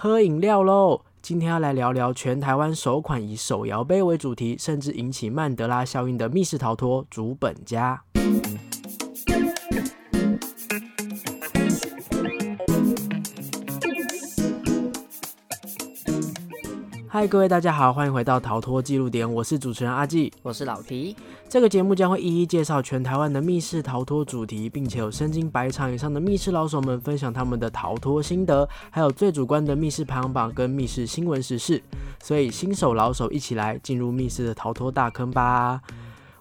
喝饮料喽！今天要来聊聊全台湾首款以手摇杯为主题，甚至引起曼德拉效应的密室逃脱——竹本家。嗨，各位大家好，欢迎回到逃脱记录点，我是主持人阿纪，我是老皮。这个节目将会一一介绍全台湾的密室逃脱主题，并且有身经百场以上的密室老手们分享他们的逃脱心得，还有最主观的密室排行榜跟密室新闻时事。所以新手老手一起来进入密室的逃脱大坑吧！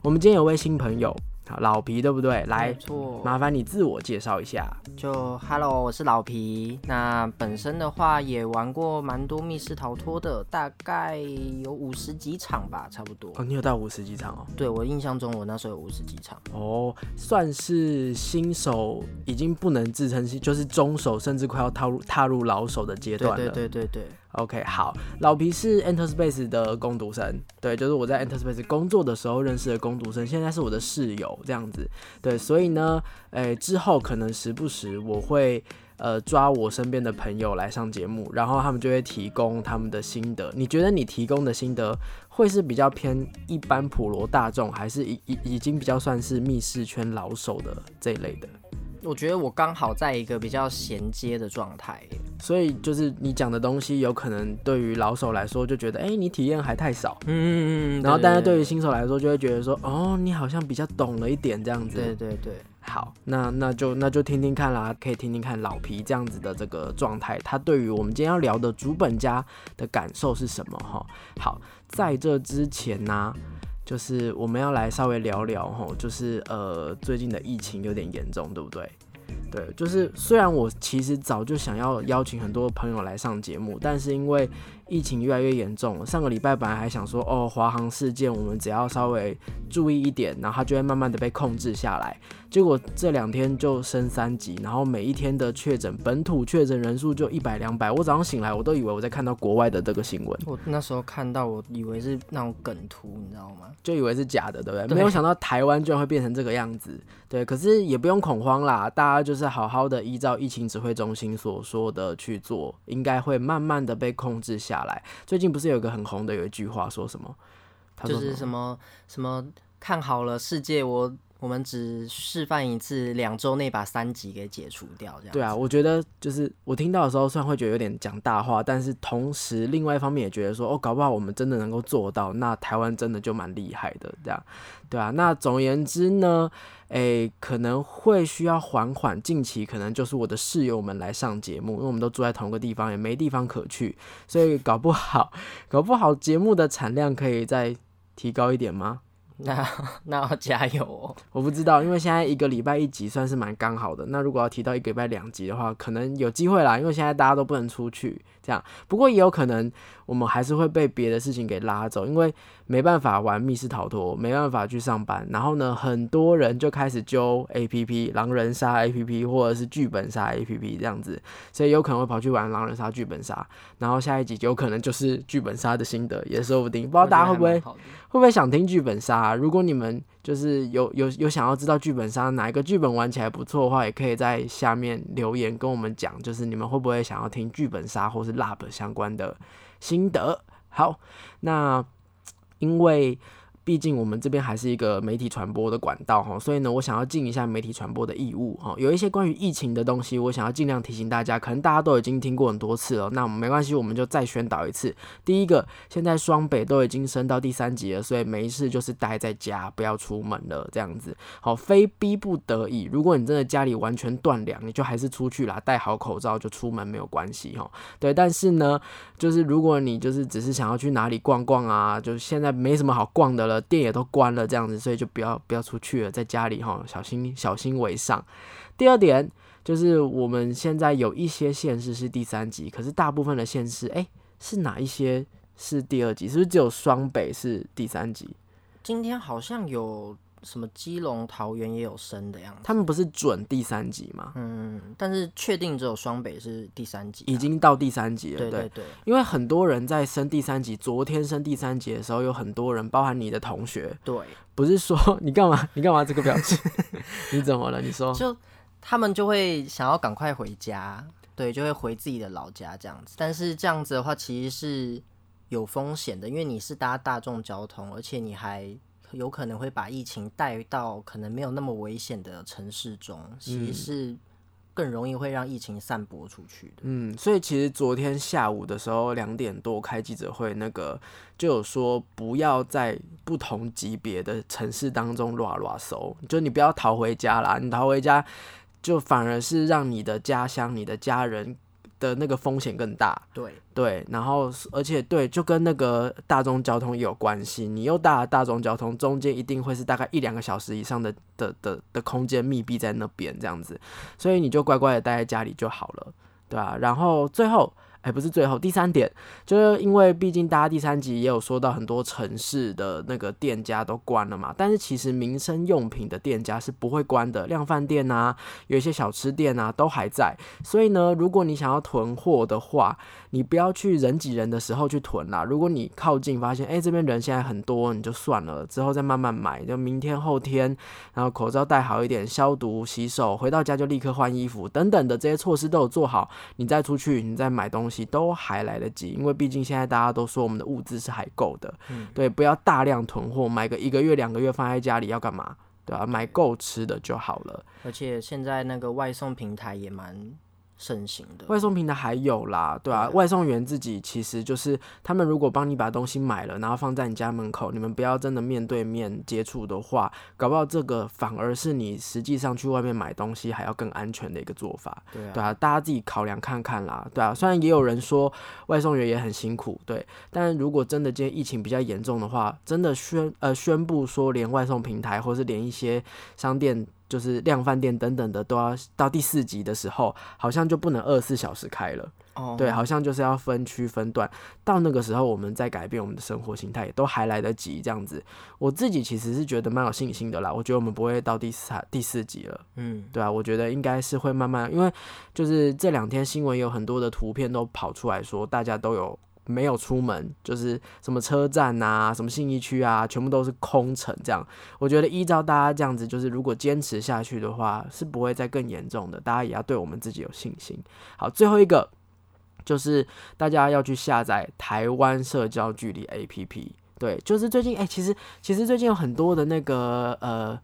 我们今天有位新朋友。老皮对不对？来，麻烦你自我介绍一下。就 Hello，我是老皮。那本身的话也玩过蛮多密室逃脱的，大概有五十几场吧，差不多。哦，你有到五十几场哦？对，我印象中我那时候有五十几场。哦，算是新手，已经不能自称是，就是中手，甚至快要踏入踏入老手的阶段了。对对对对对。OK，好，老皮是 Enter Space 的攻读生，对，就是我在 Enter Space 工作的时候认识的攻读生，现在是我的室友这样子，对，所以呢，诶，之后可能时不时我会呃抓我身边的朋友来上节目，然后他们就会提供他们的心得。你觉得你提供的心得会是比较偏一般普罗大众，还是已已已经比较算是密室圈老手的这一类的？我觉得我刚好在一个比较衔接的状态，所以就是你讲的东西，有可能对于老手来说就觉得，哎，你体验还太少，嗯嗯嗯，然后但是对于新手来说，就会觉得说，哦，你好像比较懂了一点这样子。对对对，好，那那就那就听听看啦，可以听听看老皮这样子的这个状态，他对于我们今天要聊的主本家的感受是什么哈？好，在这之前呢。就是我们要来稍微聊聊哈，就是呃最近的疫情有点严重，对不对？对，就是虽然我其实早就想要邀请很多朋友来上节目，但是因为疫情越来越严重，上个礼拜本来还想说，哦，华航事件我们只要稍微注意一点，然后它就会慢慢的被控制下来。结果这两天就升三级，然后每一天的确诊本土确诊人数就一百两百。我早上醒来，我都以为我在看到国外的这个新闻。我那时候看到，我以为是那种梗图，你知道吗？就以为是假的，对不对？没有想到台湾居然会变成这个样子。对，可是也不用恐慌啦，大家就是好好的依照疫情指挥中心所说的去做，应该会慢慢的被控制下来。最近不是有一个很红的有一句话说什么？就是什么什么看好了世界，我我们只示范一次，两周内把三级给解除掉，这样。对啊，我觉得就是我听到的时候，虽然会觉得有点讲大话，但是同时另外一方面也觉得说，哦，搞不好我们真的能够做到，那台湾真的就蛮厉害的，这样。对啊，那总而言之呢。诶，可能会需要缓缓，近期可能就是我的室友们来上节目，因为我们都住在同一个地方，也没地方可去，所以搞不好，搞不好节目的产量可以再提高一点吗？那 那要加油哦！我不知道，因为现在一个礼拜一集算是蛮刚好的。那如果要提到一个礼拜两集的话，可能有机会啦，因为现在大家都不能出去，这样。不过也有可能。我们还是会被别的事情给拉走，因为没办法玩密室逃脱，没办法去上班。然后呢，很多人就开始揪 A P P 狼人杀 A P P 或者是剧本杀 A P P 这样子，所以有可能会跑去玩狼人杀、剧本杀。然后下一集有可能就是剧本杀的心得，也说不定。不知道大家会不会会不会想听剧本杀？如果你们就是有有有想要知道剧本杀哪一个剧本玩起来不错的话，也可以在下面留言跟我们讲，就是你们会不会想要听剧本杀或是 Lab 相关的。心得好，那因为。毕竟我们这边还是一个媒体传播的管道哈，所以呢，我想要尽一下媒体传播的义务哈。有一些关于疫情的东西，我想要尽量提醒大家，可能大家都已经听过很多次了。那我们没关系，我们就再宣导一次。第一个，现在双北都已经升到第三级了，所以没事就是待在家，不要出门了这样子。好，非逼不得已，如果你真的家里完全断粮，你就还是出去啦，戴好口罩就出门没有关系哈。对，但是呢，就是如果你就是只是想要去哪里逛逛啊，就是现在没什么好逛的了。店也都关了，这样子，所以就不要不要出去了，在家里哈，小心小心为上。第二点就是我们现在有一些县市是第三级，可是大部分的县市，哎，是哪一些是第二级？是不是只有双北是第三级？今天好像有。什么基隆、桃园也有升的样子，他们不是准第三级吗？嗯，但是确定只有双北是第三级，已经到第三级了。对对对，因为很多人在升第三级，昨天升第三级的时候，有很多人，包含你的同学，对，不是说你干嘛？你干嘛这个表情？你怎么了？你说，就他们就会想要赶快回家。对，就会回自己的老家这样子。但是这样子的话，其实是有风险的，因为你是搭大众交通，而且你还有可能会把疫情带到可能没有那么危险的城市中，其实是更容易会让疫情散播出去的。嗯，所以其实昨天下午的时候两点多开记者会，那个就有说不要在不同级别的城市当中乱乱搜，就你不要逃回家啦，你逃回家就反而是让你的家乡、你的家人的那个风险更大。对，对，然后而且对，就跟那个大众交通也有关系。你又搭大众交通，中间一定会是大概一两个小时以上的的的的空间密闭在那边这样子，所以你就乖乖的待在家里就好了，对啊。然后最后。哎，不是最后第三点，就是因为毕竟大家第三集也有说到很多城市的那个店家都关了嘛，但是其实民生用品的店家是不会关的，量饭店啊，有一些小吃店啊都还在。所以呢，如果你想要囤货的话，你不要去人挤人的时候去囤啦。如果你靠近发现，哎，这边人现在很多，你就算了，之后再慢慢买。就明天后天，然后口罩戴好一点，消毒、洗手，回到家就立刻换衣服，等等的这些措施都有做好，你再出去，你再买东西。都还来得及，因为毕竟现在大家都说我们的物资是还够的，对，不要大量囤货，买个一个月两个月放在家里要干嘛？对啊？买够吃的就好了。而且现在那个外送平台也蛮。盛行的外送平台还有啦，对啊，外送员自己其实就是他们如果帮你把东西买了，然后放在你家门口，你们不要真的面对面接触的话，搞不好这个反而是你实际上去外面买东西还要更安全的一个做法。对啊，对啊，大家自己考量看看啦，对啊，虽然也有人说外送员也很辛苦，对，但如果真的今天疫情比较严重的话，真的宣呃宣布说连外送平台或是连一些商店。就是量饭店等等的都要到第四级的时候，好像就不能二十四小时开了。哦，对，好像就是要分区分段。到那个时候，我们再改变我们的生活形态，也都还来得及。这样子，我自己其实是觉得蛮有信心的啦。我觉得我们不会到第四第四级了。嗯，对啊，我觉得应该是会慢慢，因为就是这两天新闻有很多的图片都跑出来说，大家都有。没有出门，就是什么车站啊，什么信义区啊，全部都是空城。这样，我觉得依照大家这样子，就是如果坚持下去的话，是不会再更严重的。大家也要对我们自己有信心。好，最后一个就是大家要去下载台湾社交距离 APP。对，就是最近，哎，其实其实最近有很多的那个呃。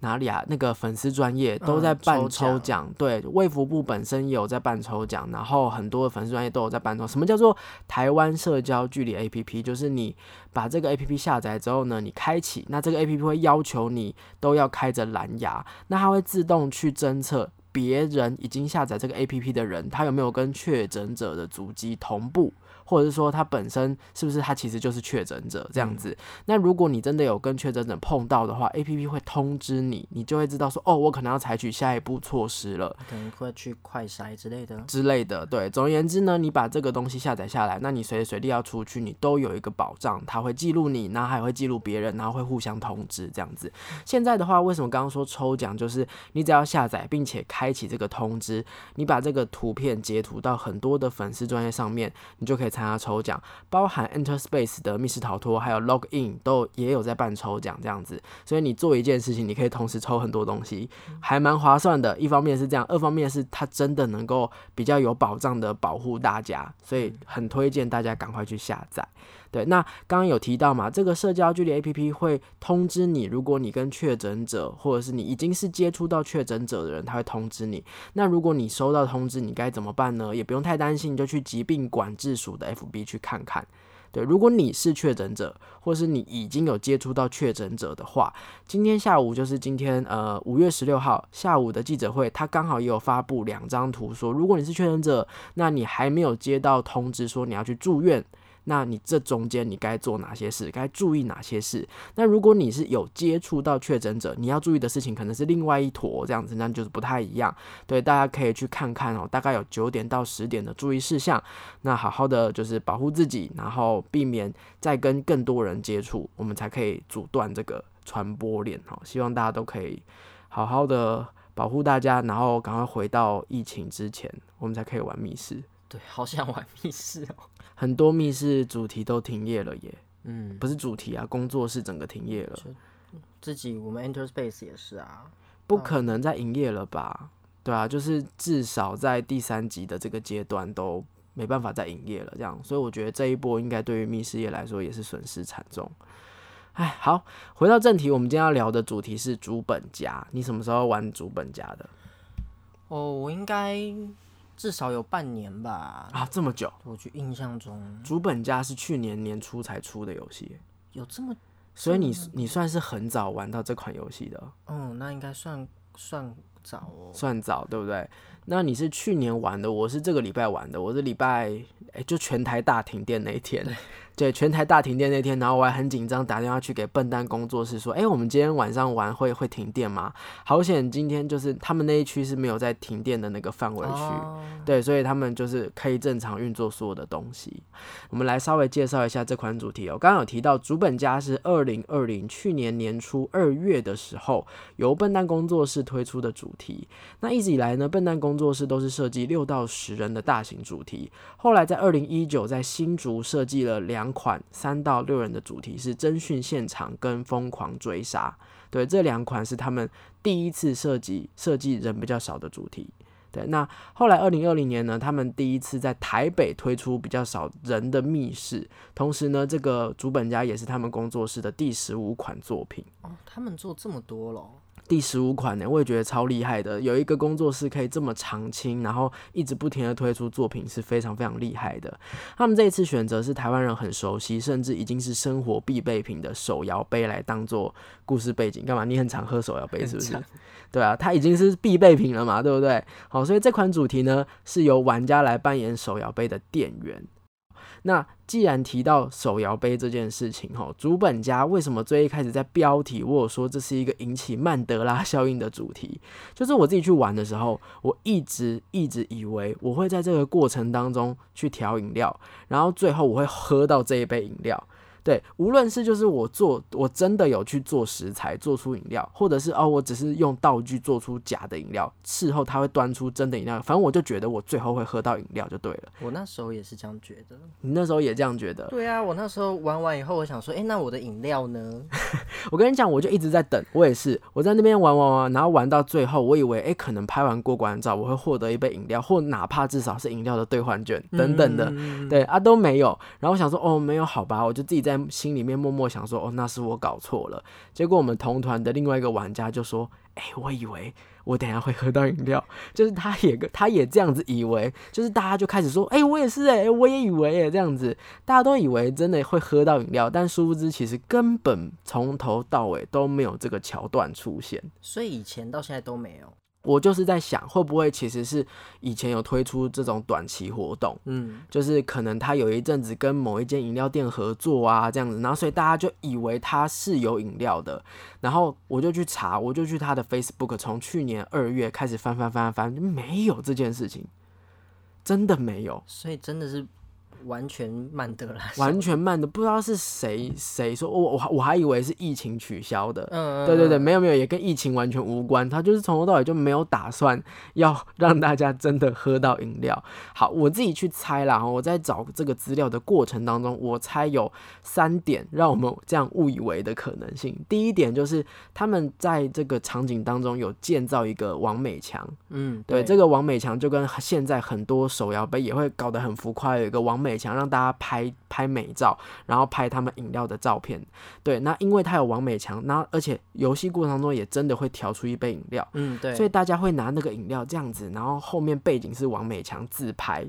哪里啊？那个粉丝专业都在办抽奖，对，卫福部本身也有在办抽奖，然后很多的粉丝专业都有在办抽。什么叫做台湾社交距离 APP？就是你把这个 APP 下载之后呢，你开启，那这个 APP 会要求你都要开着蓝牙，那它会自动去侦测别人已经下载这个 APP 的人，他有没有跟确诊者的足迹同步。或者是说他本身是不是他其实就是确诊者这样子？那如果你真的有跟确诊者碰到的话，A P P 会通知你，你就会知道说哦，我可能要采取下一步措施了，可能会去快筛之类的之类的。对，总而言之呢，你把这个东西下载下来，那你随时随地要出去，你都有一个保障，它会记录你，然后还会记录别人，然后会互相通知这样子。现在的话，为什么刚刚说抽奖，就是你只要下载并且开启这个通知，你把这个图片截图到很多的粉丝专业上面，你就可以。参加抽奖，包含 Enter Space 的密室逃脱，还有 Log In 都也有在办抽奖这样子，所以你做一件事情，你可以同时抽很多东西，还蛮划算的。一方面是这样，二方面是它真的能够比较有保障的保护大家，所以很推荐大家赶快去下载。对，那刚刚有提到嘛，这个社交距离 APP 会通知你，如果你跟确诊者，或者是你已经是接触到确诊者的人，他会通知你。那如果你收到通知，你该怎么办呢？也不用太担心，就去疾病管制署的 FB 去看看。对，如果你是确诊者，或是你已经有接触到确诊者的话，今天下午就是今天呃五月十六号下午的记者会，他刚好也有发布两张图，说如果你是确诊者，那你还没有接到通知说你要去住院。那你这中间你该做哪些事？该注意哪些事？那如果你是有接触到确诊者，你要注意的事情可能是另外一坨这样子，那就是不太一样。对，大家可以去看看哦，大概有九点到十点的注意事项。那好好的就是保护自己，然后避免再跟更多人接触，我们才可以阻断这个传播链哦。希望大家都可以好好的保护大家，然后赶快回到疫情之前，我们才可以玩密室。对，好想玩密室哦。很多密室主题都停业了耶，嗯，不是主题啊，工作室整个停业了。自己我们 Enter Space 也是啊，不可能再营业了吧？对啊，就是至少在第三集的这个阶段都没办法再营业了，这样，所以我觉得这一波应该对于密室业来说也是损失惨重。哎，好，回到正题，我们今天要聊的主题是主本家。你什么时候玩主本家的？哦，我应该至少有半年吧。啊，这么久？我就印象中，主本家是去年年初才出的游戏，有这么，所以你你算是很早玩到这款游戏的。嗯，那应该算算早哦，算早，对不对？那你是去年玩的，我是这个礼拜玩的，我是礼拜哎，就全台大停电那一天。对，全台大停电那天，然后我还很紧张，打电话去给笨蛋工作室说：“哎，我们今天晚上玩会会停电吗？”好险，今天就是他们那一区是没有在停电的那个范围区，对，所以他们就是可以正常运作所有的东西。我们来稍微介绍一下这款主题哦。刚刚有提到主本家是二零二零去年年初二月的时候由笨蛋工作室推出的主题。那一直以来呢，笨蛋工作室都是设计六到十人的大型主题。后来在二零一九在新竹设计了两。两款三到六人的主题是侦讯现场跟疯狂追杀，对，这两款是他们第一次设计设计人比较少的主题。对，那后来二零二零年呢，他们第一次在台北推出比较少人的密室，同时呢，这个主本家也是他们工作室的第十五款作品。哦，他们做这么多了。第十五款呢，我也觉得超厉害的。有一个工作室可以这么长青，然后一直不停的推出作品，是非常非常厉害的。他们这一次选择是台湾人很熟悉，甚至已经是生活必备品的手摇杯来当做故事背景。干嘛？你很常喝手摇杯是不是？对啊，它已经是必备品了嘛，对不对？好，所以这款主题呢，是由玩家来扮演手摇杯的店员。那既然提到手摇杯这件事情，哈，主本家为什么最一开始在标题我有说这是一个引起曼德拉效应的主题？就是我自己去玩的时候，我一直一直以为我会在这个过程当中去调饮料，然后最后我会喝到这一杯饮料。对，无论是就是我做，我真的有去做食材，做出饮料，或者是哦，我只是用道具做出假的饮料，事后他会端出真的饮料，反正我就觉得我最后会喝到饮料就对了。我那时候也是这样觉得，你那时候也这样觉得？对啊，我那时候玩完以后，我想说，哎，那我的饮料呢？我跟你讲，我就一直在等，我也是，我在那边玩玩玩，然后玩到最后，我以为哎，可能拍完过关照，我会获得一杯饮料，或哪怕至少是饮料的兑换券等等的，对啊都没有。然后我想说，哦，没有，好吧，我就自己在心里面默默想说，哦，那是我搞错了。结果我们同团的另外一个玩家就说，哎，我以为。我等下会喝到饮料，就是他也他也这样子以为，就是大家就开始说，哎，我也是哎，我也以为哎，这样子，大家都以为真的会喝到饮料，但殊不知其实根本从头到尾都没有这个桥段出现，所以以前到现在都没有。我就是在想，会不会其实是以前有推出这种短期活动，嗯，就是可能他有一阵子跟某一间饮料店合作啊，这样子，然后所以大家就以为他是有饮料的，然后我就去查，我就去他的 Facebook，从去年二月开始翻翻翻翻，没有这件事情，真的没有，所以真的是。完全慢的啦，完全慢的，不知道是谁谁说，我我我还以为是疫情取消的，嗯，对对对，没有没有，也跟疫情完全无关，他就是从头到尾就没有打算要让大家真的喝到饮料。好，我自己去猜啦，我在找这个资料的过程当中，我猜有三点让我们这样误以为的可能性。第一点就是他们在这个场景当中有建造一个王美强，嗯，对，这个王美强就跟现在很多手摇杯也会搞得很浮夸，有一个王美。强让大家拍拍美照，然后拍他们饮料的照片。对，那因为他有王美强，那而且游戏过程中也真的会调出一杯饮料，嗯，对，所以大家会拿那个饮料这样子，然后后面背景是王美强自拍。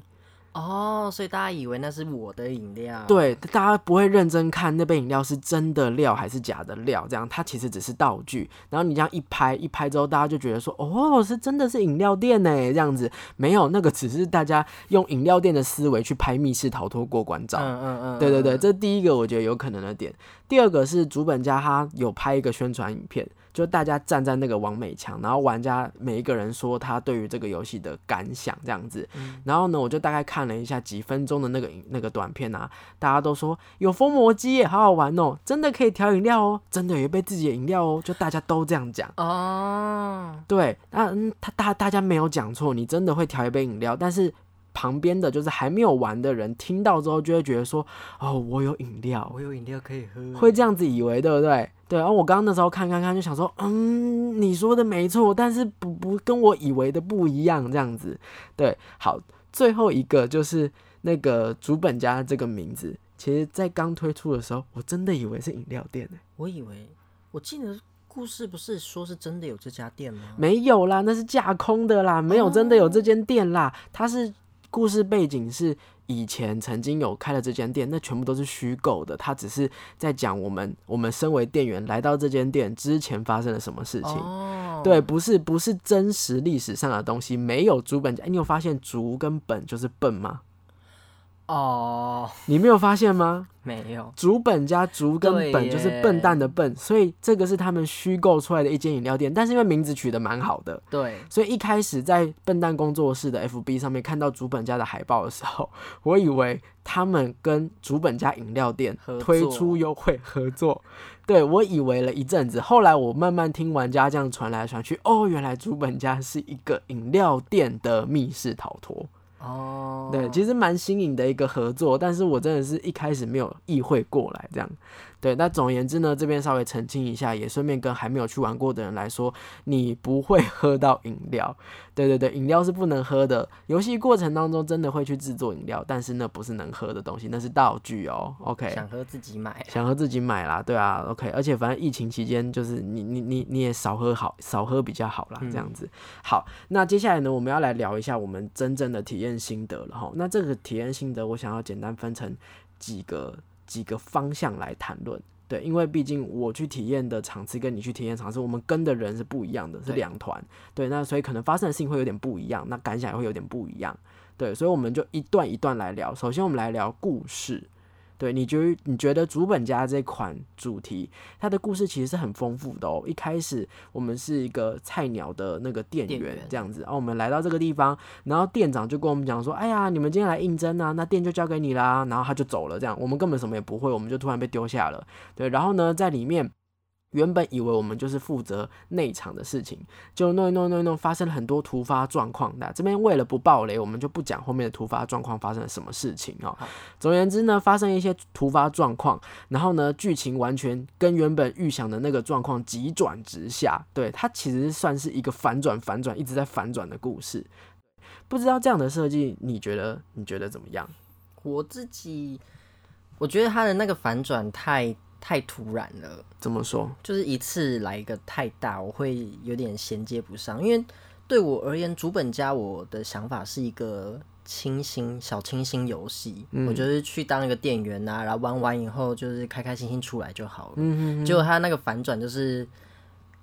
哦，所以大家以为那是我的饮料，对，大家不会认真看那杯饮料是真的料还是假的料，这样它其实只是道具。然后你这样一拍一拍之后，大家就觉得说，哦，是真的是饮料店呢，这样子没有那个只是大家用饮料店的思维去拍密室逃脱过关照。嗯嗯嗯，对对对，这第一个我觉得有可能的点。第二个是主本家他有拍一个宣传影片。就大家站在那个王美墙，然后玩家每一个人说他对于这个游戏的感想这样子，然后呢，我就大概看了一下几分钟的那个那个短片啊，大家都说有封魔机耶，好好玩哦，真的可以调饮料哦，真的有一杯自己的饮料哦，就大家都这样讲哦，对，那嗯他大大家没有讲错，你真的会调一杯饮料，但是。旁边的就是还没有玩的人听到之后就会觉得说，哦，我有饮料，我有饮料可以喝，会这样子以为，对不对？对。然后我刚刚那时候看看看，就想说，嗯，你说的没错，但是不不跟我以为的不一样，这样子。对，好，最后一个就是那个主本家这个名字，其实在刚推出的时候，我真的以为是饮料店呢。我以为，我记得故事不是说是真的有这家店吗？没有啦，那是架空的啦，没有真的有这间店啦。它是故事背景是以前曾经有开了这间店，那全部都是虚构的。他只是在讲我们我们身为店员来到这间店之前发生了什么事情。哦，对，不是不是真实历史上的东西，没有竹本家。哎，你有发现竹跟本就是笨吗？哦，你没有发现吗？没有，竹本加竹跟本就是笨蛋的笨，所以这个是他们虚构出来的一间饮料店。但是因为名字取得蛮好的，对，所以一开始在笨蛋工作室的 FB 上面看到竹本家的海报的时候，我以为他们跟竹本家饮料店推出优惠合作。对我以为了一阵子，后来我慢慢听玩家这样传来传去，哦，原来竹本家是一个饮料店的密室逃脱。哦，对，其实蛮新颖的一个合作，但是我真的是一开始没有意会过来这样。对，那总而言之呢，这边稍微澄清一下，也顺便跟还没有去玩过的人来说，你不会喝到饮料。对对对，饮料是不能喝的。游戏过程当中真的会去制作饮料，但是那不是能喝的东西，那是道具哦。OK，想喝自己买，想喝自己买啦，对啊，OK，而且反正疫情期间就是你你你你也少喝好，少喝比较好啦，这样子。好，那接下来呢，我们要来聊一下我们真正的体验心得了哈。那这个体验心得，我想要简单分成几个几个方向来谈论。对，因为毕竟我去体验的场次跟你去体验场次，我们跟的人是不一样的，是两团。对，那所以可能发生的事情会有点不一样，那感想也会有点不一样。对，所以我们就一段一段来聊。首先，我们来聊故事。对，你觉得你觉得主本家这款主题，它的故事其实是很丰富的哦。一开始我们是一个菜鸟的那个店员这样子，然后我们来到这个地方，然后店长就跟我们讲说：“哎呀，你们今天来应征啊，那店就交给你啦。”然后他就走了，这样我们根本什么也不会，我们就突然被丢下了。对，然后呢，在里面。原本以为我们就是负责内场的事情，就弄一弄弄一弄，发生了很多突发状况。那这边为了不爆雷，我们就不讲后面的突发状况发生了什么事情哦。总而言之呢，发生一些突发状况，然后呢，剧情完全跟原本预想的那个状况急转直下。对，它其实算是一个反转、反转，一直在反转的故事。不知道这样的设计，你觉得你觉得怎么样？我自己，我觉得它的那个反转太太突然了，怎么说？就是一次来一个太大，我会有点衔接不上。因为对我而言，主本家我的想法是一个清新小清新游戏，我就是去当一个店员啊、然后玩完以后就是开开心心出来就好了。嗯结果他那个反转就是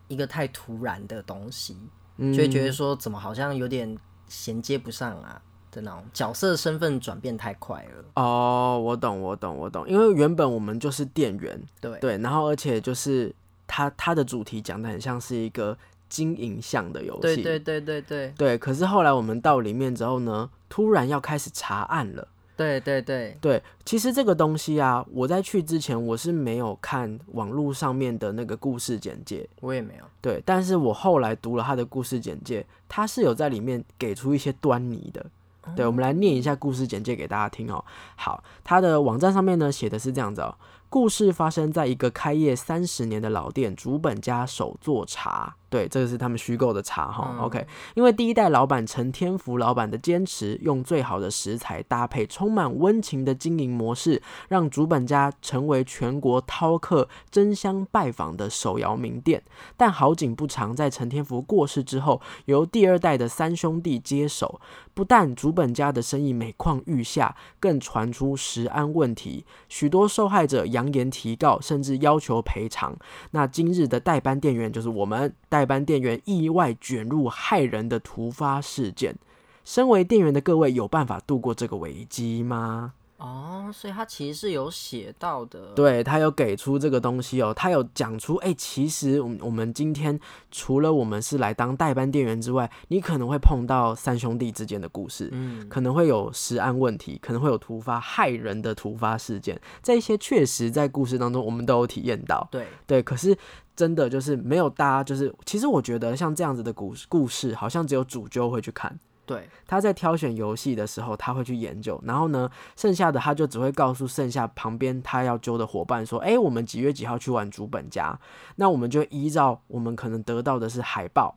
一个太突然的东西，嗯就会觉得说怎么好像有点衔接不上啊的那种角色身份转变太快了。哦，我懂，我懂，我懂。因为原本我们就是店员，对对，然后而且就是他他的主题讲的很像是一个经营向的游戏，对对对对对对可是后来我们到里面之后呢，突然要开始查案了。对对对，对，其实这个东西啊，我在去之前我是没有看网络上面的那个故事简介，我也没有。对，但是我后来读了他的故事简介，他是有在里面给出一些端倪的。对，我们来念一下故事简介给大家听哦。好，它的网站上面呢写的是这样子哦，故事发生在一个开业三十年的老店竹本家手作茶。对，这个是他们虚构的茶哈。OK，因为第一代老板陈天福老板的坚持，用最好的食材搭配充满温情的经营模式，让竹本家成为全国饕客争相拜访的手摇名店。但好景不长，在陈天福过世之后，由第二代的三兄弟接手，不但竹本家的生意每况愈下，更传出食安问题，许多受害者扬言提告，甚至要求赔偿。那今日的代班店员就是我们代班店员意外卷入害人的突发事件。身为店员的各位，有办法度过这个危机吗？哦，所以他其实是有写到的。对他有给出这个东西哦，他有讲出，哎、其实我们我们今天除了我们是来当代班店员之外，你可能会碰到三兄弟之间的故事，嗯，可能会有食安问题，可能会有突发害人的突发事件，这一些确实在故事当中我们都有体验到。对，对，可是真的就是没有大家，就是其实我觉得像这样子的故事故事，好像只有主揪会去看。对，他在挑选游戏的时候，他会去研究，然后呢，剩下的他就只会告诉剩下旁边他要揪的伙伴说：“哎，我们几月几号去玩主本家？”那我们就依照我们可能得到的是海报。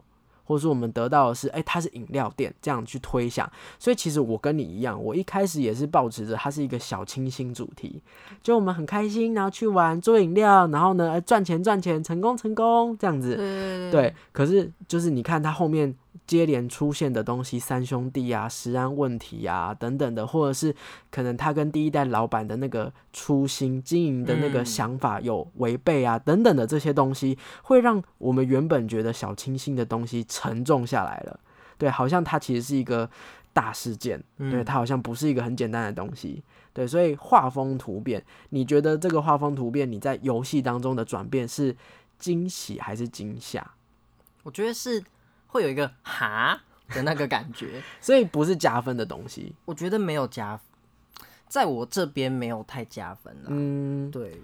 或者说我们得到的是，哎，它是饮料店，这样去推想。所以其实我跟你一样，我一开始也是保持着它是一个小清新主题，就我们很开心，然后去玩做饮料，然后呢赚钱赚钱，成功成功这样子。对，可是就是你看它后面。接连出现的东西，三兄弟啊，食安问题啊，等等的，或者是可能他跟第一代老板的那个初心经营的那个想法有违背啊，等等的这些东西，会让我们原本觉得小清新的东西沉重下来了。对，好像它其实是一个大事件，对，它好像不是一个很简单的东西。对，所以画风突变，你觉得这个画风突变，你在游戏当中的转变是惊喜还是惊吓？我觉得是。会有一个哈的那个感觉，所以不是加分的东西。我觉得没有加，在我这边没有太加分了。嗯，对，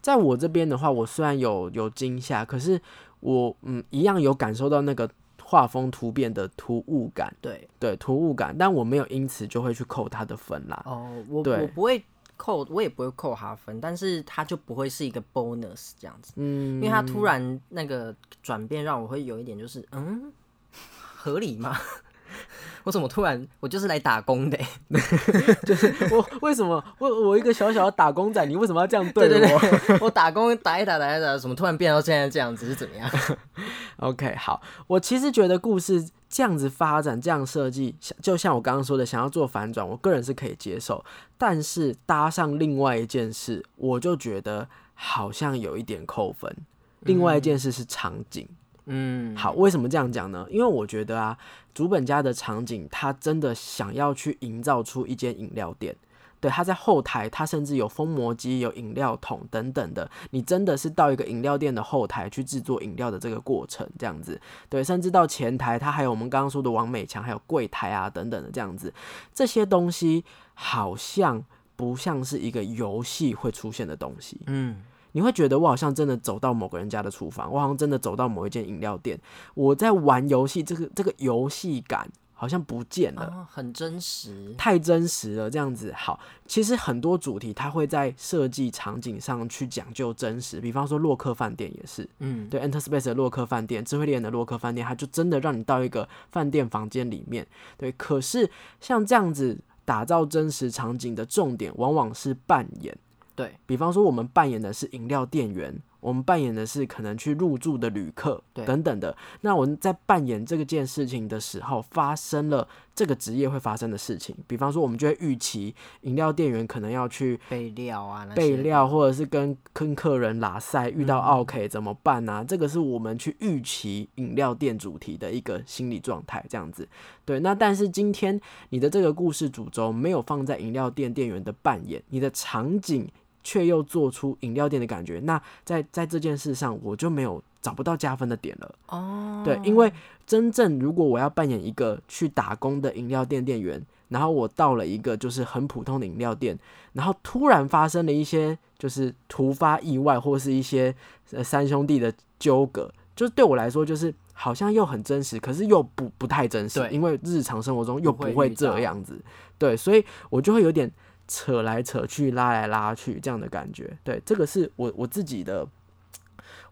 在我这边的话，我虽然有有惊吓，可是我嗯一样有感受到那个画风突变的突兀感。对对，突兀感，但我没有因此就会去扣他的分啦。哦，我我不会扣，我也不会扣哈分，但是他就不会是一个 bonus 这样子。嗯，因为他突然那个转变，让我会有一点就是嗯。合理吗？我怎么突然我就是来打工的？就是我为什么我我一个小小的打工仔，你为什么要这样对我？我打工打一打打一打，怎么突然变到现在这样子是怎么样？OK，好，我其实觉得故事这样子发展，这样设计，就像我刚刚说的，想要做反转，我个人是可以接受。但是搭上另外一件事，我就觉得好像有一点扣分。另外一件事是场景。嗯，好，为什么这样讲呢？因为我觉得啊，主本家的场景，他真的想要去营造出一间饮料店。对，他在后台，他甚至有封膜机、有饮料桶等等的。你真的是到一个饮料店的后台去制作饮料的这个过程，这样子。对，甚至到前台，他还有我们刚刚说的王美强，还有柜台啊等等的这样子。这些东西好像不像是一个游戏会出现的东西。嗯。你会觉得我好像真的走到某个人家的厨房，我好像真的走到某一间饮料店，我在玩游戏，这个这个游戏感好像不见了，很真实，太真实了，这样子好。其实很多主题它会在设计场景上去讲究真实，比方说洛克饭店也是，嗯，对，Enter Space 的洛克饭店，智慧猎人的洛克饭店，它就真的让你到一个饭店房间里面，对。可是像这样子打造真实场景的重点，往往是扮演。对比方说，我们扮演的是饮料店员，我们扮演的是可能去入住的旅客，等等的。那我们在扮演这个件事情的时候，发生了这个职业会发生的事情。比方说，我们就会预期饮料店员可能要去备料啊，备料，或者是跟跟客人拉塞，遇到 OK 怎么办啊？这个是我们去预期饮料店主题的一个心理状态，这样子。对，那但是今天你的这个故事主轴没有放在饮料店店员的扮演，你的场景。却又做出饮料店的感觉，那在在这件事上，我就没有找不到加分的点了。哦，对，因为真正如果我要扮演一个去打工的饮料店店员，然后我到了一个就是很普通的饮料店，然后突然发生了一些就是突发意外或是一些三兄弟的纠葛，就是对我来说就是好像又很真实，可是又不不太真实，因为日常生活中又不会这样子。对，所以我就会有点。扯来扯去，拉来拉去，这样的感觉，对，这个是我我自己的，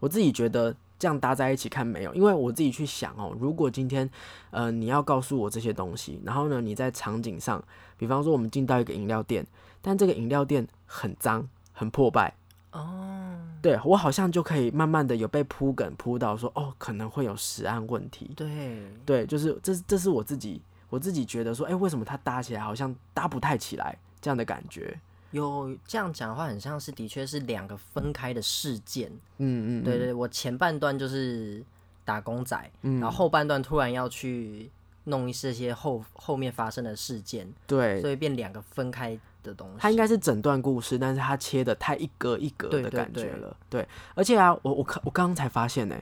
我自己觉得这样搭在一起看没有，因为我自己去想哦，如果今天，呃，你要告诉我这些东西，然后呢，你在场景上，比方说我们进到一个饮料店，但这个饮料店很脏、很破败，哦，对我好像就可以慢慢的有被铺梗铺到说，哦，可能会有食安问题，对，对，就是这这是我自己我自己觉得说，哎，为什么它搭起来好像搭不太起来？这样的感觉，有这样讲的话，很像是的确是两个分开的事件。嗯嗯，对对，我前半段就是打工仔，然后后半段突然要去弄一些些后后面发生的事件，对，所以变两个分开的东西。它应该是整段故事，但是它切的太一格一格的感觉了。对，而且啊，我我看我刚刚才发现呢，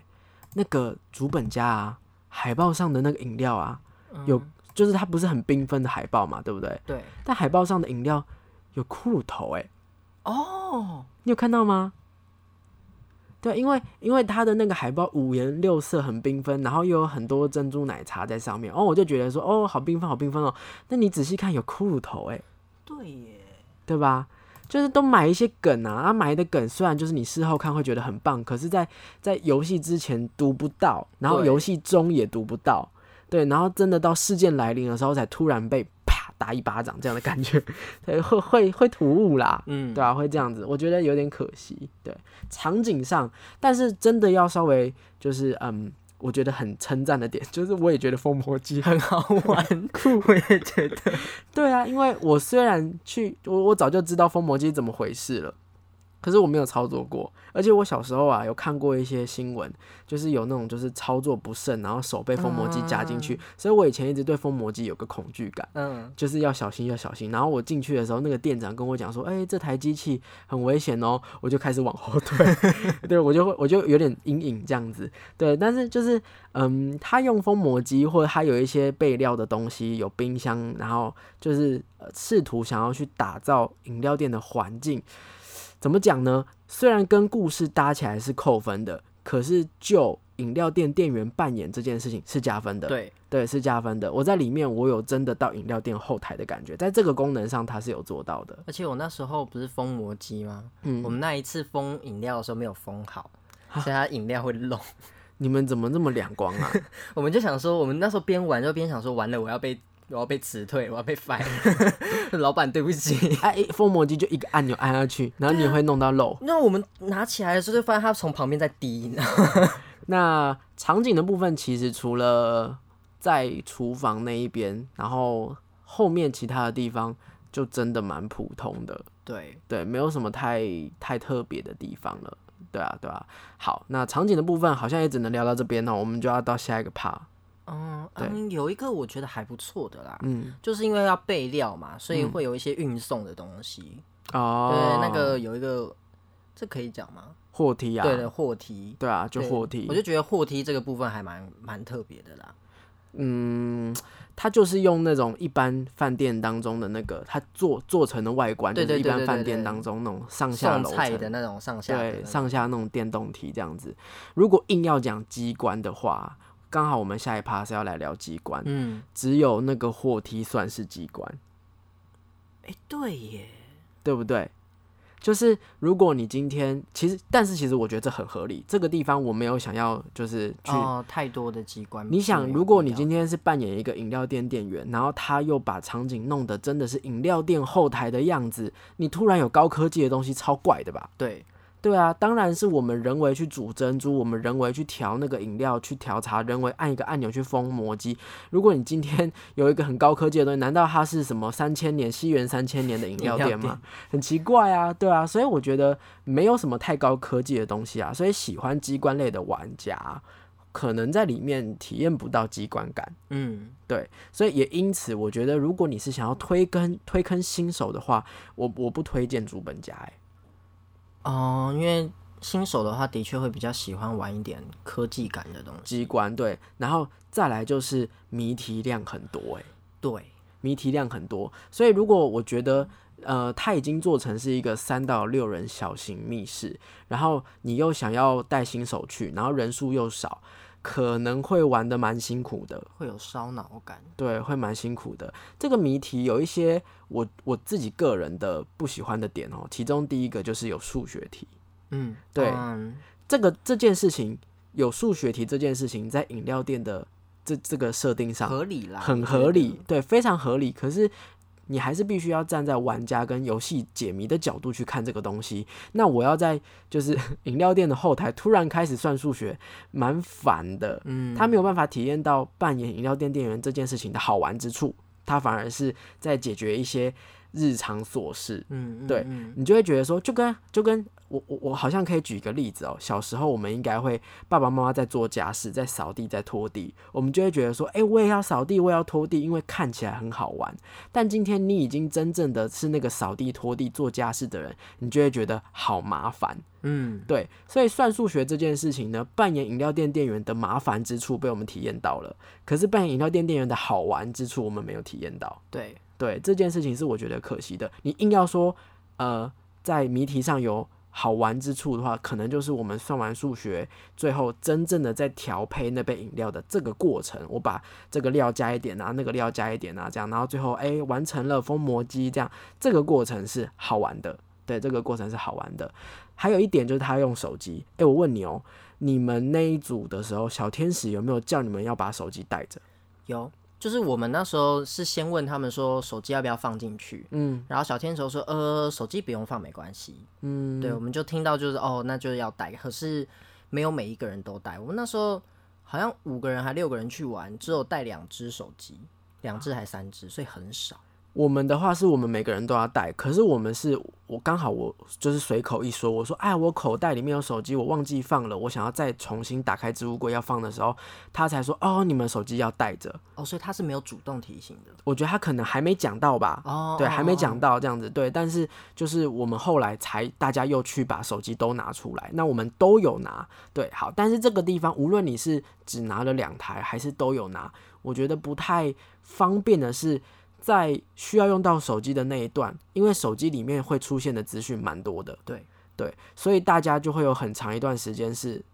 那个主本家啊，海报上的那个饮料啊，有。就是它不是很缤纷的海报嘛，对不对？对。但海报上的饮料有骷髅头，哎，哦，你有看到吗？对，因为因为它的那个海报五颜六色，很缤纷，然后又有很多珍珠奶茶在上面，哦，我就觉得说，哦，好缤纷，好缤纷哦。那你仔细看，有骷髅头，哎，对耶，对吧？就是都买一些梗啊，啊，埋的梗虽然就是你事后看会觉得很棒，可是，在在游戏之前读不到，然后游戏中也读不到，对，然后真的到事件来临的时候，才突然被啪打一巴掌这样的感觉，对，会会会突兀啦，嗯，对啊，会这样子，我觉得有点可惜。对，场景上，但是真的要稍微就是嗯，我觉得很称赞的点，就是我也觉得封魔机很很好玩，酷，我也觉得，对啊，因为我虽然去我我早就知道封魔机怎么回事了。可是我没有操作过，而且我小时候啊有看过一些新闻，就是有那种就是操作不慎，然后手被封魔机夹进去，所以我以前一直对封魔机有个恐惧感。嗯，就是要小心，要小心。然后我进去的时候，那个店长跟我讲说：“哎、这台机器很危险哦。”我就开始往后退，对我就会我就有点阴影这样子。对，但是就是嗯，他用封膜机或者他有一些备料的东西，有冰箱，然后就是呃试图想要去打造饮料店的环境。怎么讲呢？虽然跟故事搭起来是扣分的，可是就饮料店店员扮演这件事情是加分的。对，对，是加分的。我在里面，我有真的到饮料店后台的感觉，在这个功能上它是有做到的。而且我那时候不是封魔机吗？嗯我们那一次封饮料的时候没有封好，所以它饮料会漏。你们怎么那么两光啊？我们就想说，我们那时候边玩就边想说，完了，我要被我要被辞退，我要被 fire，老板对不起。哎、一封膜机就一个按钮按下去，然后你会弄到漏。那我们拿起来的时候，就发现它从旁边在滴，你知道吗那场景的部分，其实除了在厨房那一边，然后后面其他的地方就真的蛮普通的。对，对，没有什么太太特别的地方了。对啊，对啊。好，那场景的部分好像也只能聊到这边哦，我们就要到下一个 part。嗯，有一个我觉得还不错的啦，嗯，就是因为要备料嘛，所以会有一些运送的东西。哦，对，那个有一个，这可以讲吗？货梯啊，对的，货梯。对啊，就货梯我。就觉得货梯这个部分还蛮蛮特别的啦。嗯，它就是用那种一般饭店当中的那个，它做做成的外观，就是一般饭店当中那种上下楼层菜的那种上下对，上下那种电动梯这样子。如果硬要讲机关的话，刚好我们下一趴是要来聊机关，嗯，只有那个货梯算是机关，哎、对耶，对不对？就是如果你今天其实，但是其实我觉得这很合理。这个地方我没有想要就是去哦，太多的机关。你想，如果你今天是扮演一个饮料店店员，然后他又把场景弄得真的是饮料店后台的样子，你突然有高科技的东西，超怪的吧？对对啊，当然是我们人为去煮珍珠，我们人为去调那个饮料，去调茶，人为按一个按钮去封魔机。如果你今天 有一个很高科技的东西，难道它是什么三千年西元三千年的饮料店吗？很奇怪啊，对啊，所以我觉得没有什么太高科技的东西啊，所以喜欢机关类的玩家可能在里面体验不到机关感。嗯，对，所以也因此，我觉得如果你是想要推坑推坑新手的话，我我不推荐主本家、欸，哦，因为新手的话，的确会比较喜欢玩一点科技感的东西。机关对，然后再来就是谜题量很多、欸，对，谜题量很多，所以如果我觉得。呃，它已经做成是一个三到六人小型密室，然后你又想要带新手去，然后人数又少，可能会玩的蛮辛苦的。会有烧脑感。对，会蛮辛苦的。这个谜题有一些我我自己个人的不喜欢的点哦，其中第一个就是有数学题。嗯，对嗯这个这件事情有数学题这件事情，在饮料店的这这个设定上合理啦，很合理，。对，非常合理。可是你还是必须要站在玩家跟游戏解谜的角度去看这个东西。那我要在就是 饮料店的后台突然开始算数学，蛮烦的。嗯，他没有办法体验到扮演饮料店店员这件事情的好玩之处，他反而是在解决一些日常琐事。嗯，嗯，对嗯你就会觉得说，就跟就跟我我我好像可以举一个例子哦。小时候我们应该会爸爸妈妈在做家事，在扫地，在拖地，我们就会觉得说，哎、我也要扫地，我也要拖地，因为看起来很好玩。但今天你已经真正的是那个扫地、拖地、做家事的人，你就会觉得好麻烦。嗯，对，所以算数学这件事情呢，扮演饮料店店员的麻烦之处被我们体验到了，可是扮演饮料店店员的好玩之处我们没有体验到。对，对这件事情是我觉得可惜的。你硬要说，呃，在谜题上有好玩之处的话，可能就是我们算完数学，最后真正的在调配那杯饮料的这个过程，我把这个料加一点啊，那个料加一点啊，这样，然后最后哎完成了封膜机，这样这个过程是好玩的，对，这个过程是好玩的。还有一点就是他用手机，哎，我问你哦，你们那一组的时候，小天使有没有叫你们要把手机带着？有。就是我们那时候是先问他们说手机要不要放进去，嗯，然后小天使说呃手机不用放没关系，嗯，对，我们就听到就是哦那就是要带，可是没有每一个人都带，我们那时候好像五个人还六个人去玩，只有带两只手机，两只还三只，所以很少。我们的话是我们每个人都要带，可是我们是我刚好我就是随口一说，我说哎，我口袋里面有手机，我忘记放了，我想要再重新打开置物柜要放的时候，他才说哦，你们手机要带着哦，所以他是没有主动提醒的。我觉得他可能还没讲到吧，哦，对，还没讲到这样子，对，但是就是我们后来才大家又去把手机都拿出来，那我们都有拿，对，好，但是这个地方无论你是只拿了两台还是都有拿，我觉得不太方便的是。在需要用到手机的那一段，因为手机里面会出现的资讯蛮多的，对对，所以大家就会有很长一段时间是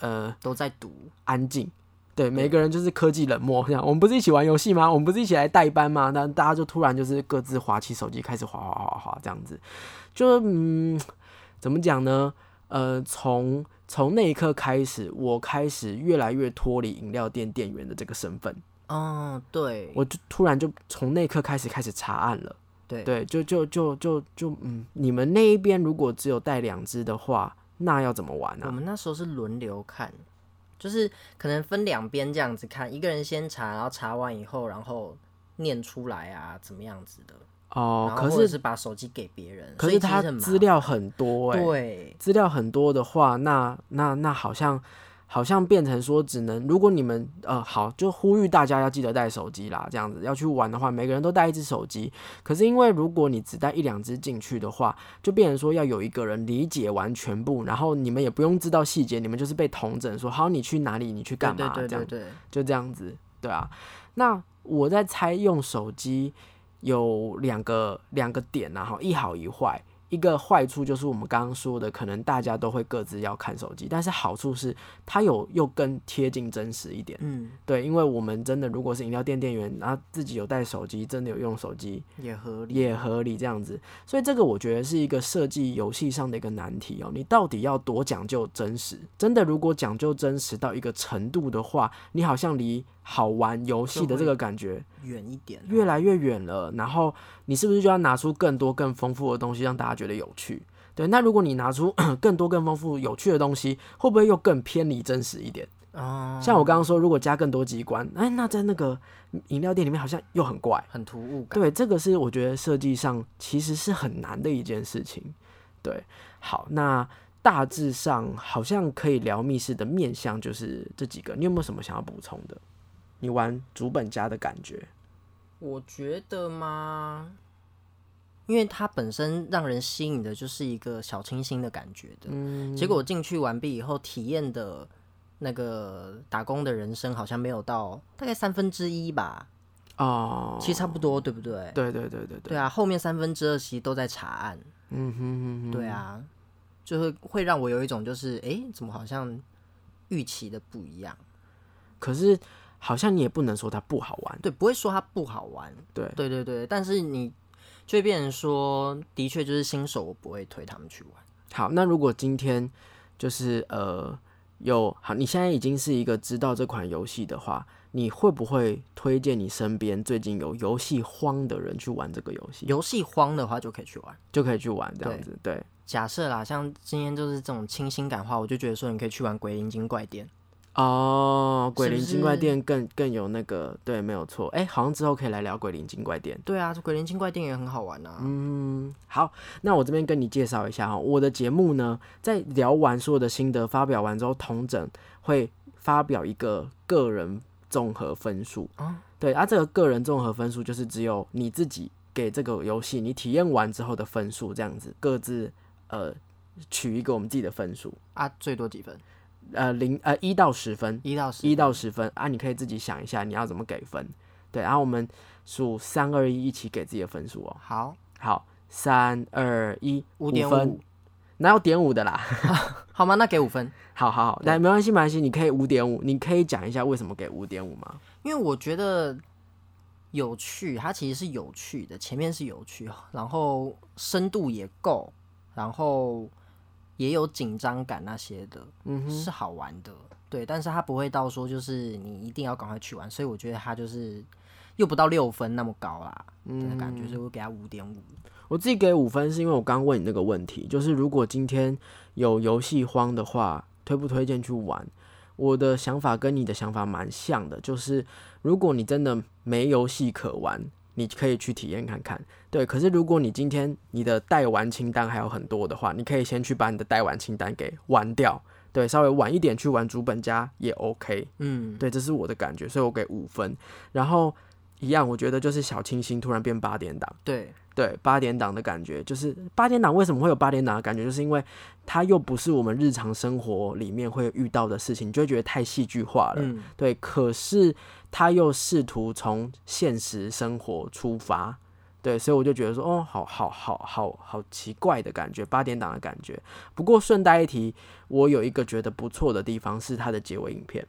呃都在读安静，对，每个人就是科技冷漠这样。我们不是一起玩游戏吗？我们不是一起来代班吗？那大家就突然就是各自划起手机开始划划划划这样子，就嗯，怎么讲呢？呃，从从那一刻开始，我开始越来越脱离饮料店店员的这个身份。哦，对，我就突然就从那刻开始开始查案了。对对，就就就就就嗯，你们那一边如果只有带两只的话，那要怎么玩呢？我们那时候是轮流看，就是可能分两边这样子看，一个人先查，然后查完以后，然后念出来啊，怎么样子的。哦，可是是把手机给别人，可是他资料很很多哎，对，资料很多的话，那那那好像。好像变成说，只能如果你们呃好，就呼吁大家要记得带手机啦，这样子要去玩的话，每个人都带一只手机。可是因为如果你只带一两只进去的话，就变成说要有一个人理解完全部，然后你们也不用知道细节，你们就是被同整说好，你去哪里，你去干嘛，这样就这样子，对啊。那我在猜用手机有两个两个点啊，哈，一好一坏。一个坏处就是我们刚刚说的，可能大家都会各自要看手机，但是好处是它有又更贴近真实一点。嗯，对，因为我们真的如果是饮料店店员，然后自己有带手机，真的有用手机，也合理，也合理这样子。所以这个我觉得是一个设计游戏上的一个难题哦。你到底要多讲究真实？真的如果讲究真实到一个程度的话，你好像离。好玩游戏的这个感觉远一点，越来越远了。然后你是不是就要拿出更多更丰富的东西，让大家觉得有趣？对，那如果你拿出 更多更丰富有趣的东西，会不会又更偏离真实一点？哦，像我刚刚说，如果加更多机关，哎，那在那个饮料店里面好像又很怪，很突兀感。对，这个是我觉得设计上其实是很难的一件事情。对，好，那大致上好像可以聊密室的面向就是这几个，你有没有什么想要补充的？你玩主本家的感觉，我觉得吗？因为它本身让人吸引的就是一个小清新的感觉的，嗯，结果进去完毕以后，体验的那个打工的人生好像没有到大概三分之一吧，哦，其实差不多，对不对？对对对对对，对啊，后面三分之二其实都在查案，嗯哼哼哼，对啊，就会会让我有一种就是，哎，怎么好像预期的不一样？可是。好像你也不能说它不好玩，对，不会说它不好玩，对，对对对，但是你就会变成说，的确就是新手，我不会推他们去玩。好，那如果今天就是呃有好，你现在已经是一个知道这款游戏的话，你会不会推荐你身边最近有游戏荒的人去玩这个游戏？游戏荒的话就可以去玩，就可以去玩这样子。对，假设啦，像今天就是这种清新感话，我就觉得说你可以去玩《鬼灵精怪店》。哦，鬼灵精怪店更更有那个，对，没有错。哎，好像之后可以来聊鬼灵精怪店。对啊，鬼灵精怪店也很好玩啊。嗯，好，那我这边跟你介绍一下哈，我的节目呢，在聊完所有的心得发表完之后，同整会发表一个个人综合分数。啊，对啊，这个个人综合分数就是只有你自己给这个游戏你体验完之后的分数，这样子各自呃取一个我们自己的分数啊，最多几分？呃，零呃一到十分，一到十，一到十分啊，你可以自己想一下你要怎么给分，对，然后我们数三二一，一起给自己的分数哦。好，好，三二一，五点五，哪有点五的啦？好吗？那给五分，好好好，但没关系没关系，你可以五点五，你可以讲一下为什么给五点五吗？因为我觉得有趣，它其实是有趣的，前面是有趣，然后深度也够，然后也有紧张感那些的，嗯哼，是好玩的，对，但是它不会到说就是你一定要赶快去玩，所以我觉得它就是又不到六分那么高啦，嗯的感觉，所以我给它五点五。我自己给五分是因为我刚问你那个问题，就是如果今天有游戏荒的话，推不推荐去玩？我的想法跟你的想法蛮像的，就是如果你真的没游戏可玩，你可以去体验看看。对，可是如果你今天你的待玩清单还有很多的话，你可以先去把你的待玩清单给玩掉。对，稍微晚一点去玩主本家也 OK。嗯，对，这是我的感觉，所以我给五分。然后一样，我觉得就是小清新突然变八点档。对，对八点档的感觉，就是八点档为什么会有八点档的感觉，就是因为它又不是我们日常生活里面会遇到的事情，你就会觉得太戏剧化了。嗯，对，可是他又试图从现实生活出发，对，所以我就觉得说，哦，好好好好好奇怪的感觉，八点档的感觉。不过顺带一提，我有一个觉得不错的地方是它的结尾影片。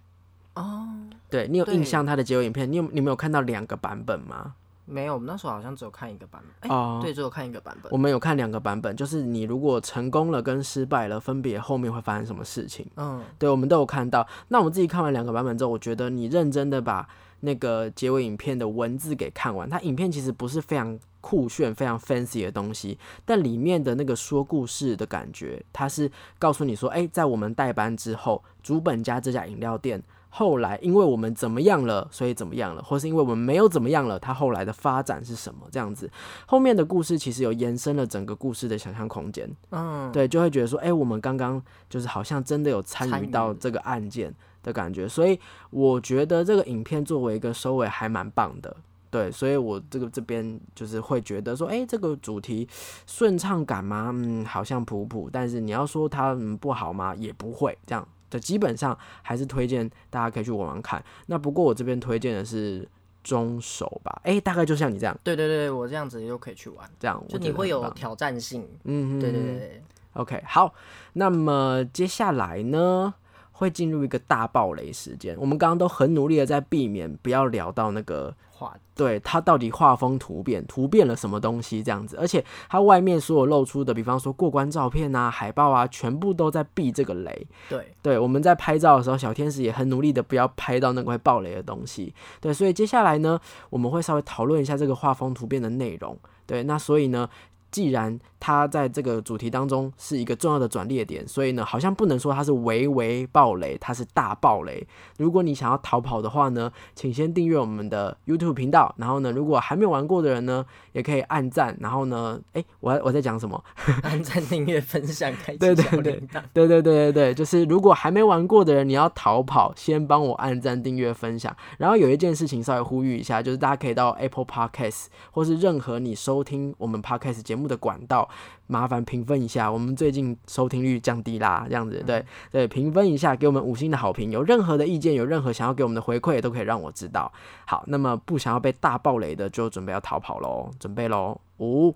哦，对你有印象它的结尾影片？你有你没有看到两个版本吗？没有，我们那时候好像只有看一个版本，哎、哦对，只有看一个版本我。们有看两个版本，就是你如果成功了跟失败了，分别后面会发生什么事情？嗯，对，我们都有看到。那我们自己看完两个版本之后，我觉得你认真的把那个结尾影片的文字给看完，它影片其实不是非常酷炫、非常 fancy 的东西，但里面的那个说故事的感觉，它是告诉你说，哎、在我们代班之后，主本家这家饮料店。后来，因为我们怎么样了，所以怎么样了，或是因为我们没有怎么样了，它后来的发展是什么？这样子，后面的故事其实有延伸了整个故事的想象空间。嗯，对，就会觉得说，哎、我们刚刚就是好像真的有参与到这个案件的感觉，所以我觉得这个影片作为一个收尾还蛮棒的。对，所以我这个这边就是会觉得说，哎、这个主题顺畅感吗？嗯，好像普普，但是你要说它嗯不好吗？也不会这样。对，基本上还是推荐大家可以去玩玩看。那不过我这边推荐的是中手吧，哎、大概就像你这样，对对对，我这样子就可以去玩，这样我就你会有挑战性。嗯，对对对对，OK，好，那么接下来呢，会进入一个大暴雷时间。我们刚刚都很努力的在避免不要聊到那个，画对它到底画风突变，突变了什么东西这样子，而且它外面所有露出的，比方说过关照片啊、海报啊，全部都在避这个雷。对，对，我们在拍照的时候，小天使也很努力的不要拍到那个会爆雷的东西。对，所以接下来呢，我们会稍微讨论一下这个画风突变的内容。对，那所以呢，既然它在这个主题当中是一个重要的转捩点，所以呢，好像不能说它是微微爆雷，它是大爆雷。如果你想要逃跑的话呢，请先订阅我们的 YouTube 频道，然后呢，如果还没有玩过的人呢，也可以按赞，然后呢，诶，我我在讲什么？按赞、订阅、分享、开对对对。对对对对对，就是如果还没玩过的人，你要逃跑，先帮我按赞、订阅、分享。然后有一件事情稍微呼吁一下，就是大家可以到 Apple Podcast 或是任何你收听我们 Podcast 节目的管道，麻烦评分一下。我们最近收听率降低啦，这样子对对，评分一下，给我们五星的好评。有任何的意见，有任何想要给我们的回馈，都可以让我知道。好，那么不想要被大暴雷的，就准备要逃跑喽，准备喽，五、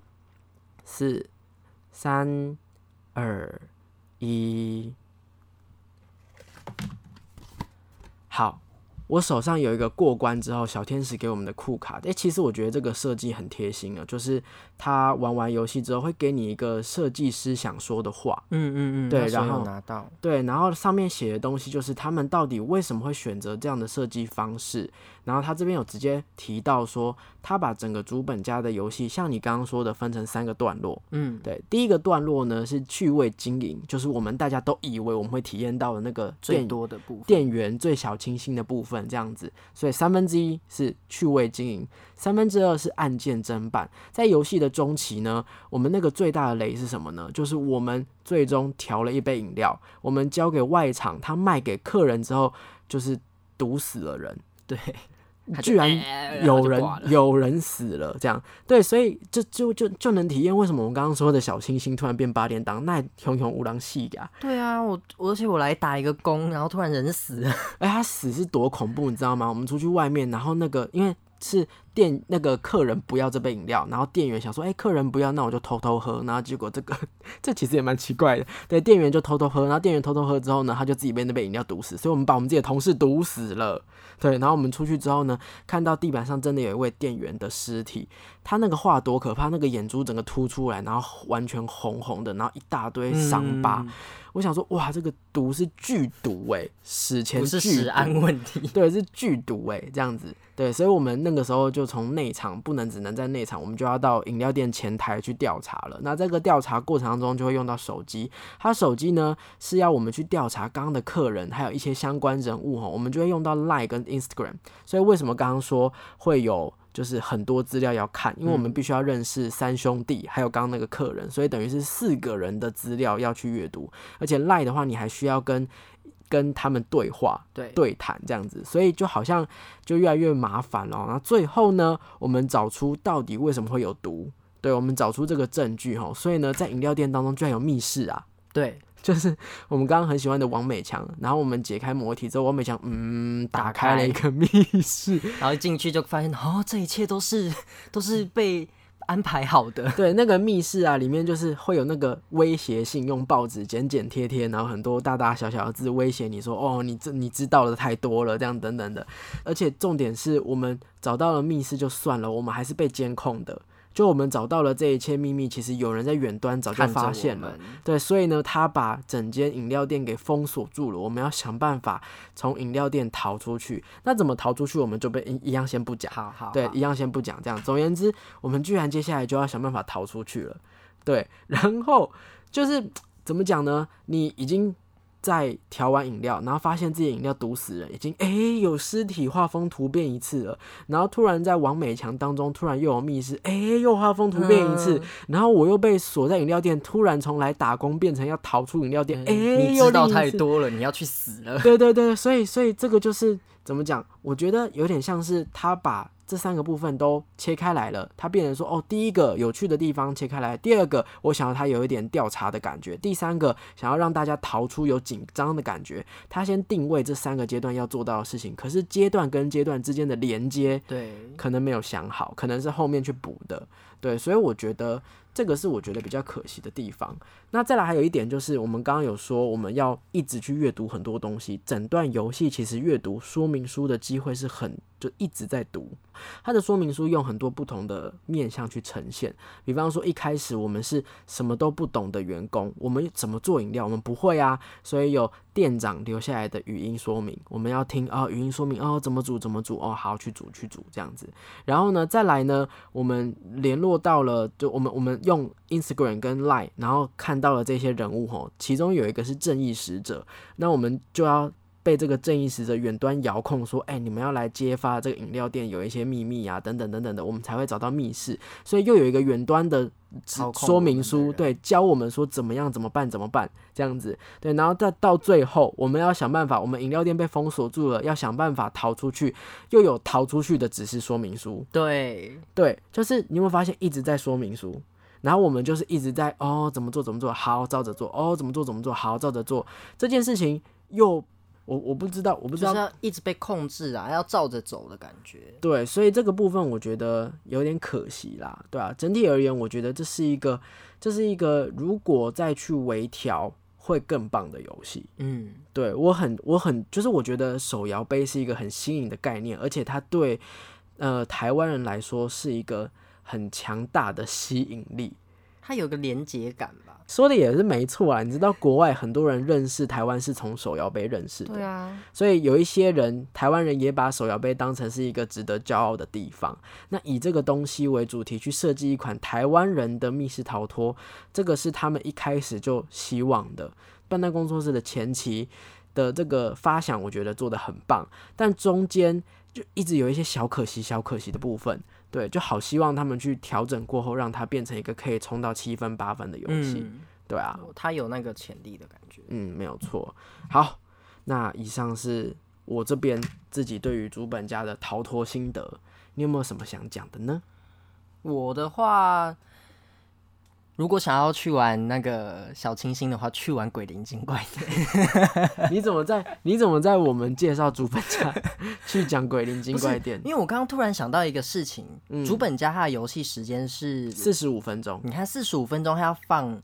四、三、二。一，好，我手上有一个过关之后小天使给我们的酷卡，诶、其实我觉得这个设计很贴心啊，就是他玩完游戏之后会给你一个设计师想说的话，嗯嗯嗯，对然后拿到，对，然后上面写的东西就是他们到底为什么会选择这样的设计方式，然后他这边有直接提到说，他把整个主本家的游戏，像你刚刚说的，分成三个段落，嗯，对，第一个段落呢是趣味经营，就是我们大家都以为我们会体验到的那个最多的部分。店员最小清新的部分，这样子。所以三分之一是趣味经营，三分之二是案件侦办。在游戏的中期呢，我们那个最大的雷是什么呢？就是我们最终调了一杯饮料，我们交给外场，他卖给客人之后，就是毒死了人。对，居然有人有人死了，这样对，所以就就就就能体验为什么我们刚刚说的小清新突然变八点档，那熊熊无狼戏呀！对啊，我而且我来打一个工，然后突然人死了。哎，他死是多恐怖，你知道吗？我们出去外面，然后那个因为是店那个客人不要这杯饮料，然后店员想说，哎、客人不要，那我就偷偷喝，然后结果这个 这其实也蛮奇怪的，对，店员就偷偷喝，然后店员偷偷喝之后呢，他就自己被那杯饮料毒死，所以我们把我们自己的同事毒死了，对，然后我们出去之后呢，看到地板上真的有一位店员的尸体，他那个画多可怕，那个眼珠整个凸出来，然后完全红红的，然后一大堆伤疤。嗯我想说，哇，这个毒是剧毒哎、史前不是剧毒食安问题。对，是剧毒哎、这样子，对，所以我们那个时候就从内场不能只能在内场，我们就要到饮料店前台去调查了。那这个调查过程当中就会用到手机，他手机呢是要我们去调查刚刚的客人，还有一些相关人物哈，我们就会用到 Line 跟 Instagram。所以为什么刚刚说会有？就是很多资料要看，因为我们必须要认识三兄弟，还有刚刚那个客人，所以等于是四个人的资料要去阅读，而且 Line 的话，你还需要跟跟他们对话，对，对谈这样子，所以就好像就越来越麻烦了。然后最后呢，我们找出到底为什么会有毒，对我们找出这个证据哈。所以呢，在饮料店当中居然有密室啊，对，就是我们刚刚很喜欢的王美强。然后我们解开魔体之后，王美强嗯打打开了一个密室，然后一进去就发现，哦，这一切都是都是被安排好的。对，那个密室啊，里面就是会有那个威胁性，用报纸剪剪贴贴，然后很多大大小小的字威胁你说，哦，你这你知道的太多了，这样等等的。而且重点是我们找到了密室就算了，我们还是被监控的。就我们找到了这一切秘密，其实有人在远端早就发现了。对，所以呢，他把整间饮料店给封锁住了。我们要想办法从饮料店逃出去。那怎么逃出去，我们就被一一样先不讲。好好，对，一样先不讲。这样，总而言之，我们居然接下来就要想办法逃出去了。对，然后就是怎么讲呢？你已经在调完饮料，然后发现自己饮料毒死人，已经诶有尸体画风突变一次了，然后突然在王美强当中突然又有密室，诶又画风突变一次，嗯然后我又被锁在饮料店，突然从来打工变成要逃出饮料店，诶你知道太多了，你要去死了。对对对，所以所以这个就是怎么讲？我觉得有点像是他把这三个部分都切开来了，他变成说哦，第一个有趣的地方切开来，第二个我想要它有一点调查的感觉，第三个想要让大家逃出有紧张的感觉。他先定位这三个阶段要做到的事情，可是阶段跟阶段之间的连接对，可能没有想好，可能是后面去补的。对，所以我觉得这个是我觉得比较可惜的地方。那再来还有一点就是，我们刚刚有说我们要一直去阅读很多东西，整段游戏其实阅读说明书的机会是很就一直在读。它的说明书用很多不同的面向去呈现，比方说一开始我们是什么都不懂的员工，我们怎么做饮料我们不会啊，所以有店长留下来的语音说明，我们要听哦语音说明哦怎么煮怎么煮哦好去煮去煮这样子。然后呢再来呢，我们联络做到了，就我们我们用 Instagram 跟 Line，然后看到了这些人物吼，其中有一个是正义使者，那我们就要。被这个正义使者远端遥控说：“哎、你们要来揭发这个饮料店有一些秘密啊，等等等等的，我们才会找到密室。所以又有一个远端的指说明书，对，教我们说怎么样、怎么办、怎么办这样子。对，然后再到最后，我们要想办法，我们饮料店被封锁住了，要想办法逃出去，又有逃出去的指示说明书。对，对，就是你有没有发现一直在说明书，然后我们就是一直在哦怎么做怎么做，好照着做，哦怎么做怎么做，好照着做。这件事情又我我不知道，我不知道就是要一直被控制啊，要照着走的感觉。对，所以这个部分我觉得有点可惜啦，对啊，整体而言，我觉得这是一个，这是一个如果再去微调会更棒的游戏。嗯，对我很，我很，就是我觉得手摇杯是一个很新颖的概念，而且它对呃台湾人来说是一个很强大的吸引力。它有个连结感吧？说的也是没错啊，你知道国外很多人认识台湾是从手摇杯认识的，对啊，所以有一些人，台湾人也把手摇杯当成是一个值得骄傲的地方。那以这个东西为主题去设计一款台湾人的密室逃脱，这个是他们一开始就希望的。笨蛋工作室的前期的这个发想，我觉得做得很棒，但中间就一直有一些小可惜、小可惜的部分。对，就好希望他们去调整过后，让它变成一个可以冲到七分八分的游戏。嗯，对啊，它有那个潜力的感觉。嗯，没有错。好，那以上是我这边自己对于主本家的逃脱心得，你有没有什么想讲的呢？我的话，如果想要去玩那个小清新的话，去玩鬼灵精怪 店。你怎么在你怎么在我们介绍主本家 去讲鬼灵精怪店？因为我刚刚突然想到一个事情，嗯主本家它的游戏时间是，四十五分钟，你看四十五分钟，它要放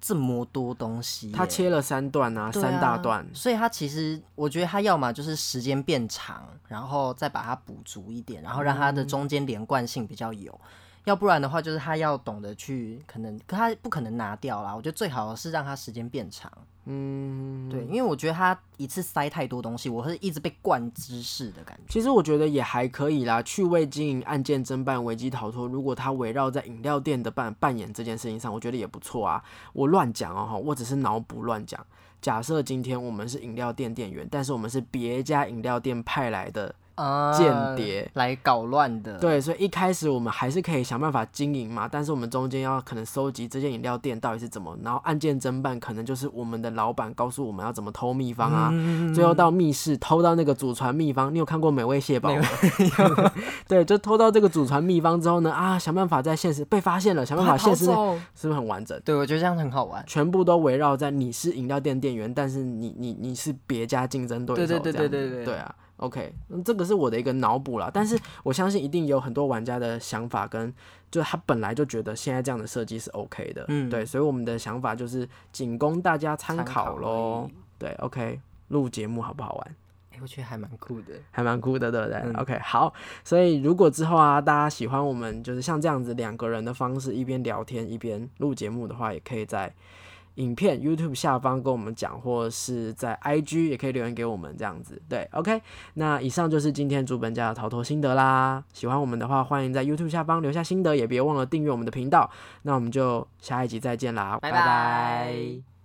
这么多东西耶，他切了三段啊，啊三大段。所以它其实我觉得它要么就是时间变长，然后再把它补足一点，然后让它的中间连贯性比较有。要不然的话，就是他要懂得去，可能可他不可能拿掉啦。我觉得最好是让他时间变长，嗯，对，因为我觉得他一次塞太多东西，我会一直被灌知识的感觉。其实我觉得也还可以啦。趣味经营、案件侦办、危机逃脱，如果他围绕在饮料店的扮扮演这件事情上，我觉得也不错啊。我乱讲哦，哈，我只是脑补乱讲。假设今天我们是饮料店店员，但是我们是别家饮料店派来的啊间谍来搞乱的，对，所以一开始我们还是可以想办法经营嘛，但是我们中间要可能收集这间饮料店到底是怎么，然后案件侦办可能就是我们的老板告诉我们要怎么偷秘方啊，嗯最后到密室偷到那个祖传秘方。你有看过《美味蟹堡》吗？对，就偷到这个祖传秘方之后呢，啊，想办法在现实被发现了，想办法现实 是不是很完整？对，我觉得这样很好玩。全部都围绕在你是饮料店店员，但是你你你是别家竞争对手，对对对这样对对对对啊。OK，嗯这个是我的一个脑补啦，但是我相信一定有很多玩家的想法跟，就是他本来就觉得现在这样的设计是 OK 的，嗯对，所以我们的想法就是仅供大家参考参考喽。对，OK，录节目好不好玩？哎、我觉得还蛮酷的。还蛮酷的，对不对、嗯 o k 好，所以如果之后啊，大家喜欢我们就是像这样子两个人的方式，一边聊天一边录节目的话，也可以在影片 YouTube 下方跟我们讲，或者是在 IG 也可以留言给我们这样子。对，OK，那以上就是今天主本家的逃脱心得啦。喜欢我们的话，欢迎在 YouTube 下方留下心得，也别忘了订阅我们的频道。那我们就下一集再见啦，拜拜拜